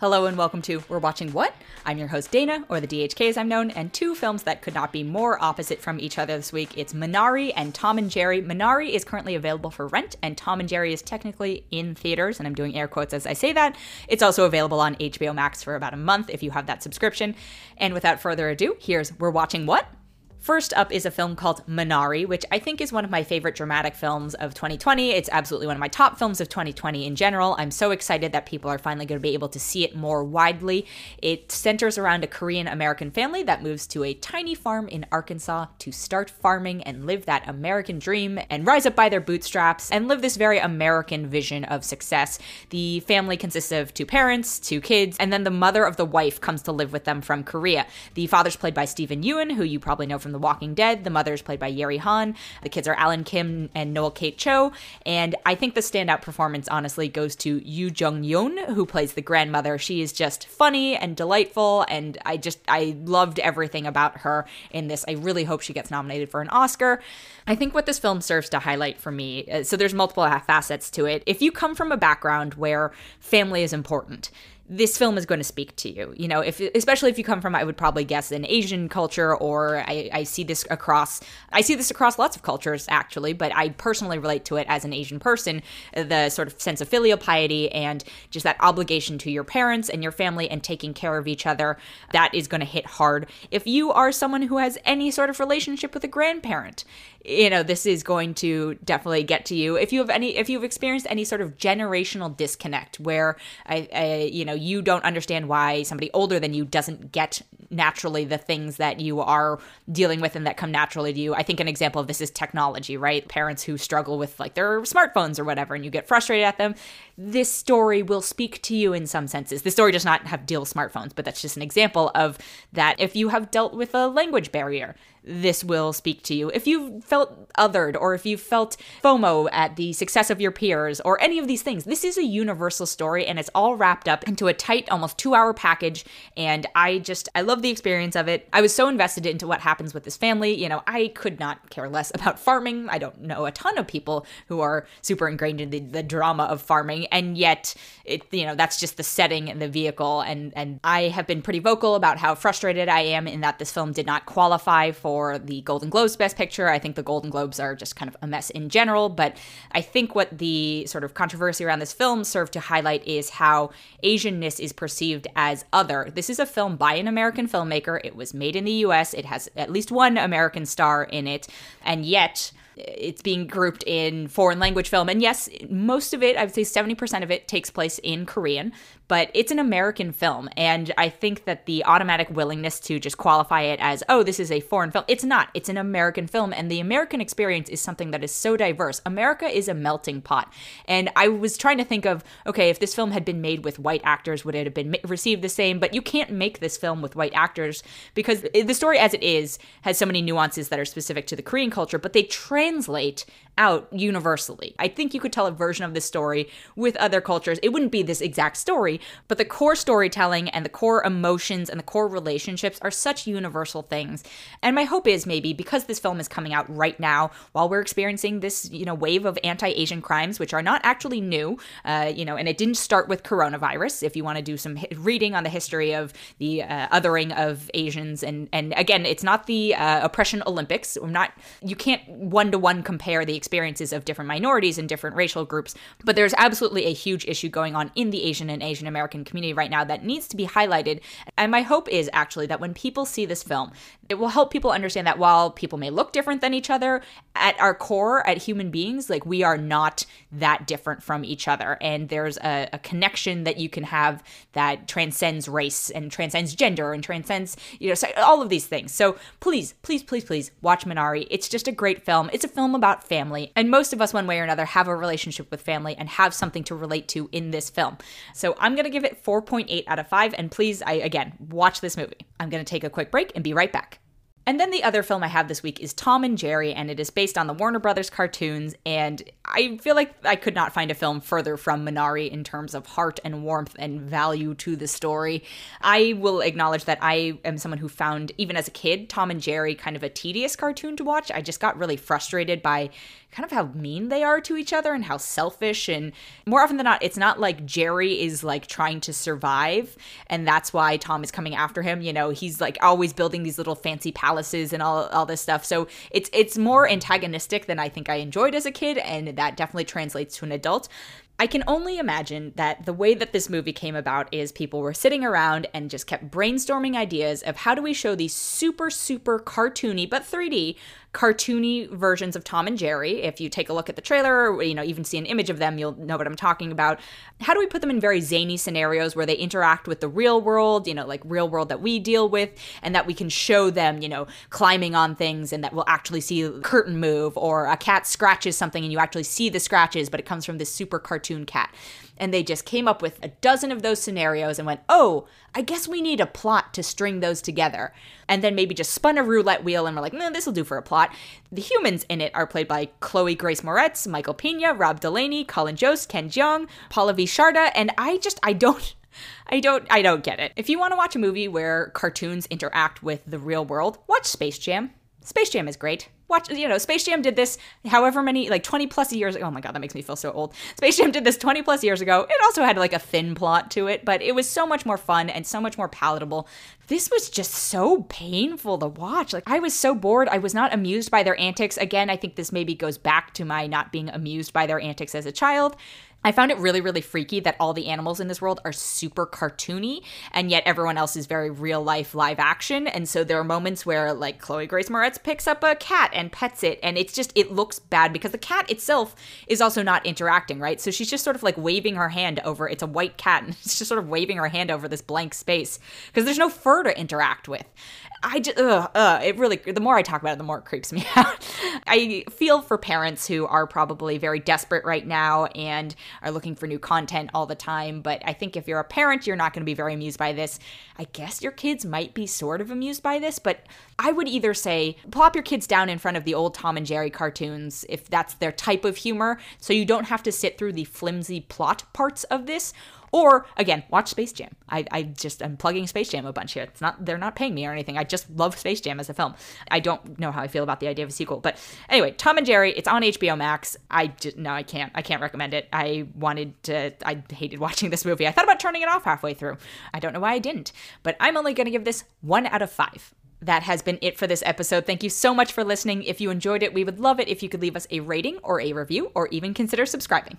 Hello and welcome to We're Watching What? I'm your host Dana, or the DHK as I'm known, and two films that could not be more opposite from each other this week. It's Minari and Tom and Jerry. Minari is currently available for rent, and Tom and Jerry is technically in theaters, and I'm doing air quotes as I say that. It's also available on HBO Max for about a month if you have that subscription. And without further ado, here's We're Watching What? First up is a film called Minari, which I think is one of my favorite dramatic films of 2020. It's absolutely one of my top films of 2020 in general. I'm so excited that people are finally going to be able to see it more widely. It centers around a Korean American family that moves to a tiny farm in Arkansas to start farming and live that American dream and rise up by their bootstraps and live this very American vision of success. The family consists of two parents, two kids, and then the mother of the wife comes to live with them from Korea. The father's played by Steven Yeun, who you probably know from from The Walking Dead. The mother is played by Yeri Han. The kids are Alan Kim and Noel Kate Cho. And I think the standout performance, honestly, goes to Yuh-jung Youn, who plays the grandmother. She is just funny and delightful, and I just I loved everything about her in this. I really hope she gets nominated for an Oscar. I think what this film serves to highlight for me, uh, so there's multiple facets to it. If you come from a background where family is important, this film is going to speak to you. You know, if especially if you come from, I would probably guess an Asian culture, or I, I, see this across. I see this across lots of cultures actually, but I personally relate to it as an Asian person. The sort of sense of filial piety and just that obligation to your parents and your family and taking care of each other that is going to hit hard. If you are someone who has any sort of relationship with a grandparent, you know this is going to definitely get to you if you have any if you've experienced any sort of generational disconnect where I, I, you know you don't understand why somebody older than you doesn't get naturally the things that you are dealing with and that come naturally to you. I think an example of this is technology right? Parents who struggle with like their smartphones or whatever and you get frustrated at them. This story will speak to you in some senses. The story does not have deal smartphones but that's just an example of that if you have dealt with a language barrier this will speak to you. If you felt othered or if you felt FOMO at the success of your peers or any of these things, this is a universal story and it's all wrapped up into a tight, almost two hour package. And I just, I love the experience of it. I was so invested into what happens with this family. You know, I could not care less about farming. I don't know a ton of people who are super ingrained in the, the drama of farming. And yet, it, you know, that's just the setting and the vehicle. And, and I have been pretty vocal about how frustrated I am in that this film did not qualify for for the Golden Globes Best Picture. I think the Golden Globes are just kind of a mess in general, but I think what the sort of controversy around this film served to highlight is how Asianness is perceived as other. This is a film by an American filmmaker. It was made in the US. It has at least one American star in it, and yet it's being grouped in foreign language film. And yes, most of it, I would say 70% of it takes place in Korean, but it's an American film. And I think that the automatic willingness to just qualify it as, oh, this is a foreign film, it's not. It's an American film. And the American experience is something that is so diverse. America is a melting pot. And I was trying to think of, okay, if this film had been made with white actors, would it have been received the same? But you can't make this film with white actors because the story as it is has so many nuances that are specific to the Korean culture, but they translate out universally. I think you could tell a version of this story with other cultures. It wouldn't be this exact story, but the core storytelling and the core emotions and the core relationships are such universal things. And my hope is maybe because this film is coming out right now while we're experiencing this, you know, wave of anti-Asian crimes which are not actually new, uh, you know, and it didn't start with coronavirus. If you want to do some reading on the history of the uh, othering of Asians and and again, it's not the uh, oppression Olympics. I'm not you can't one to one compare the experiences of different minorities and different racial groups, but there's absolutely a huge issue going on in the Asian and Asian American community right now that needs to be highlighted. And my hope is actually that when people see this film, it will help people understand that while people may look different than each other, at our core, at human beings, like we are not that different from each other. And there's a, a connection that you can have that transcends race and transcends gender and transcends, you know, all of these things. So please, please, please, please watch Minari. It's just a great film. It's a film about family family. And most of us, one way or another, have a relationship with family and have something to relate to in this film. So I'm going to give it 4.8 out of 5. And please, I again, watch this movie. I'm going to take a quick break and be right back. And then the other film I have this week is Tom and Jerry, and it is based on the Warner Brothers cartoons. And I feel like I could not find a film further from Minari in terms of heart and warmth and value to the story. I will acknowledge that I am someone who found, even as a kid, Tom and Jerry kind of a tedious cartoon to watch. I just got really frustrated by kind of how mean they are to each other and how selfish and more often than not it's not like Jerry is like trying to survive and that's why Tom is coming after him you know he's like always building these little fancy palaces and all all this stuff. So it's it's more antagonistic than I think I enjoyed as a kid and that definitely translates to an adult. I can only imagine that the way that this movie came about is people were sitting around and just kept brainstorming ideas of how do we show these super, super cartoony, but 3D cartoony versions of Tom and Jerry. If you take a look at the trailer, or, you know, even see an image of them, you'll know what I'm talking about. How do we put them in very zany scenarios where they interact with the real world, you know, like real world that we deal with, and that we can show them, you know, climbing on things and that we'll actually see a curtain move or a cat scratches something and you actually see the scratches, but it comes from this super cartoon cat and they just came up with a dozen of those scenarios and went, oh, I guess we need a plot to string those together. And then maybe just spun a roulette wheel and were like, nah, this will do for a plot. The humans in it are played by Chloe Grace Moretz, Michael Pena, Rob Delaney, Colin Jost, Ken Jeong, Pallavi Sharda, and I just, I don't. I don't I don't get it. If you want to watch a movie where cartoons interact with the real world, watch Space Jam. Space Jam is great watch you know space jam did this however many like 20 plus years ago oh my god that makes me feel so old. Space jam did this 20 plus years ago. It also had like a thin plot to it but it was so much more fun and so much more palatable. This was just so painful to watch. Like i was so bored. I was not amused by their antics. Again i think this maybe goes back to my not being amused by their antics as a child I found it really, really freaky that all the animals in this world are super cartoony, and yet everyone else is very real life, live action. And so there are moments where, like, Chloe Grace Moretz picks up a cat and pets it, and it's just, it looks bad because the cat itself is also not interacting, right? So she's just sort of like waving her hand over, it's a white cat, and it's just sort of waving her hand over this blank space because there's no fur to interact with. I just, ugh, ugh, it really, the more I talk about it, the more it creeps me out. I feel for parents who are probably very desperate right now and are looking for new content all the time. But I think if you're a parent, you're not going to be very amused by this. I guess your kids might be sort of amused by this, but I would either say plop your kids down in front of the old Tom and Jerry cartoons if that's their type of humor, so you don't have to sit through the flimsy plot parts of this or again, watch Space Jam. I, I just I'm plugging Space Jam a bunch here. It's not they're not paying me or anything. I just love Space Jam as a film. I don't know how I feel about the idea of a sequel, but anyway, Tom and Jerry. It's on HBO Max. I just no, I can't. I can't recommend it. I wanted to. I hated watching this movie. I thought about turning it off halfway through. I don't know why I didn't, but I'm only going to give this one out of five that has been it for this episode. Thank you so much for listening. If you enjoyed it, we would love it if you could leave us a rating or a review or even consider subscribing.